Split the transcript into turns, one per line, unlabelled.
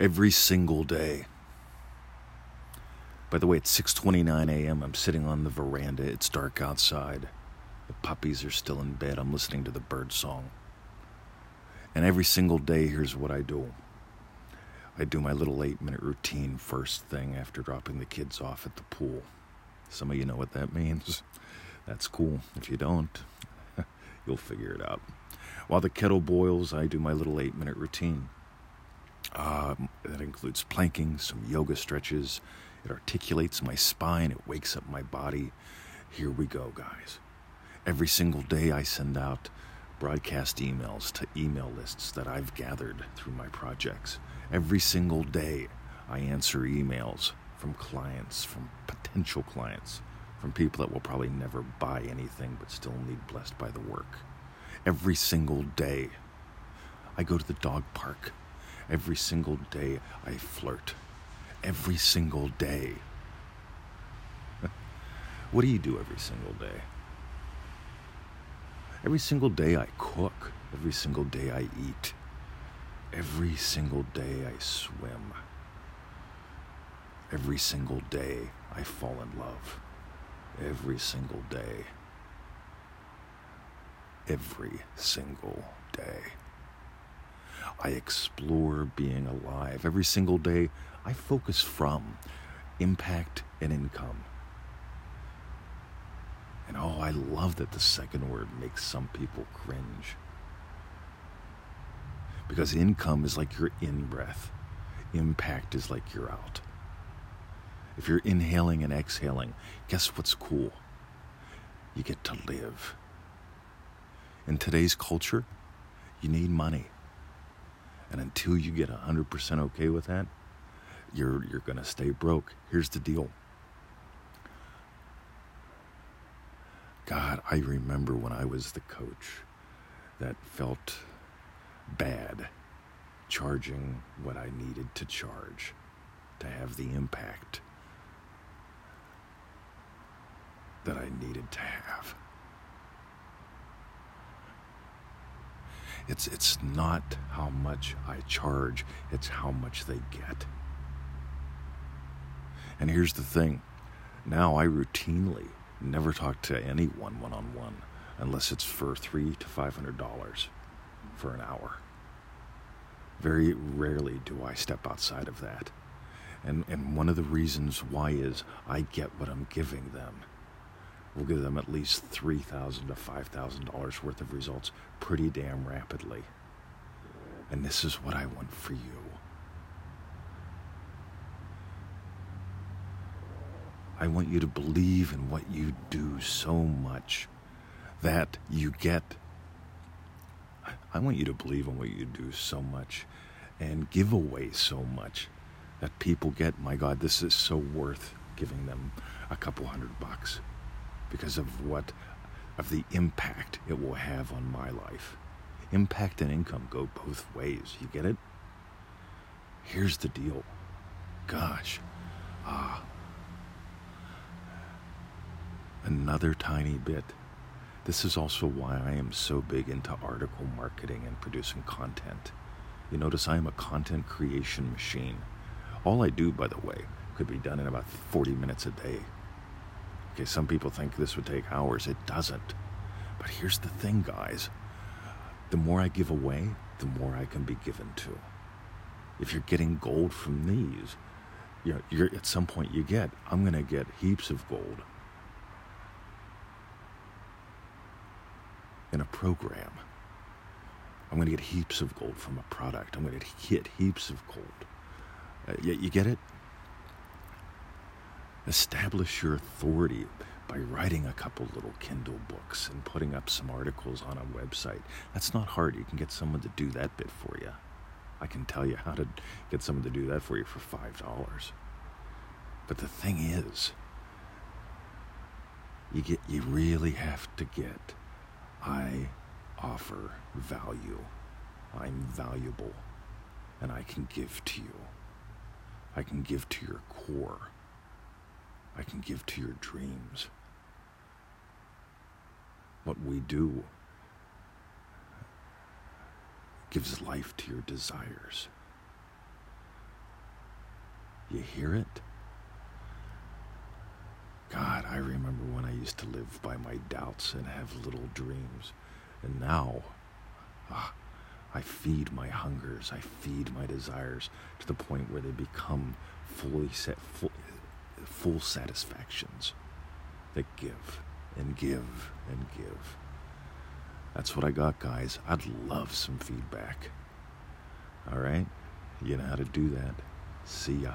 every single day. By the way, it's 6:29 a.m. I'm sitting on the veranda. It's dark outside. The puppies are still in bed. I'm listening to the bird song. And every single day, here's what I do. I do my little 8-minute routine first thing after dropping the kids off at the pool. Some of you know what that means. That's cool. If you don't, you'll figure it out. While the kettle boils, I do my little 8-minute routine. Uh, that includes planking, some yoga stretches. It articulates my spine, it wakes up my body. Here we go, guys. Every single day, I send out broadcast emails to email lists that I've gathered through my projects. Every single day, I answer emails from clients, from potential clients, from people that will probably never buy anything but still need blessed by the work. Every single day, I go to the dog park. Every single day I flirt. Every single day. what do you do every single day? Every single day I cook. Every single day I eat. Every single day I swim. Every single day I fall in love. Every single day. Every single day. I explore being alive. Every single day, I focus from impact and income. And oh, I love that the second word makes some people cringe. Because income is like your in breath, impact is like you're out. If you're inhaling and exhaling, guess what's cool? You get to live. In today's culture, you need money. And until you get 100% okay with that, you're, you're going to stay broke. Here's the deal God, I remember when I was the coach that felt bad charging what I needed to charge to have the impact that I needed to have. It's, it's not how much I charge, it's how much they get. And here's the thing now I routinely never talk to anyone one on one unless it's for three to five hundred dollars for an hour. Very rarely do I step outside of that. And, and one of the reasons why is I get what I'm giving them will give them at least 3,000 to $5,000 worth of results pretty damn rapidly. And this is what I want for you. I want you to believe in what you do so much that you get. I want you to believe in what you do so much and give away so much that people get, my God, this is so worth giving them a couple hundred bucks because of what of the impact it will have on my life. Impact and income go both ways. You get it? Here's the deal. Gosh. Ah. Another tiny bit. This is also why I am so big into article marketing and producing content. You notice I am a content creation machine. All I do, by the way, could be done in about 40 minutes a day. Okay, some people think this would take hours. It doesn't. But here's the thing, guys the more I give away, the more I can be given to. If you're getting gold from these, you know, you're, at some point you get, I'm going to get heaps of gold in a program. I'm going to get heaps of gold from a product. I'm going to get heaps of gold. Uh, you, you get it? Establish your authority by writing a couple little Kindle books and putting up some articles on a website. That's not hard. You can get someone to do that bit for you. I can tell you how to get someone to do that for you for $5. But the thing is, you get you really have to get I offer value. I'm valuable and I can give to you. I can give to your core. I can give to your dreams. What we do gives life to your desires. You hear it? God, I remember when I used to live by my doubts and have little dreams. And now, ah, I feed my hungers, I feed my desires to the point where they become fully set, full, full satisfactions that give and give and give. That's what I got, guys. I'd love some feedback. All right? You know how to do that. See ya.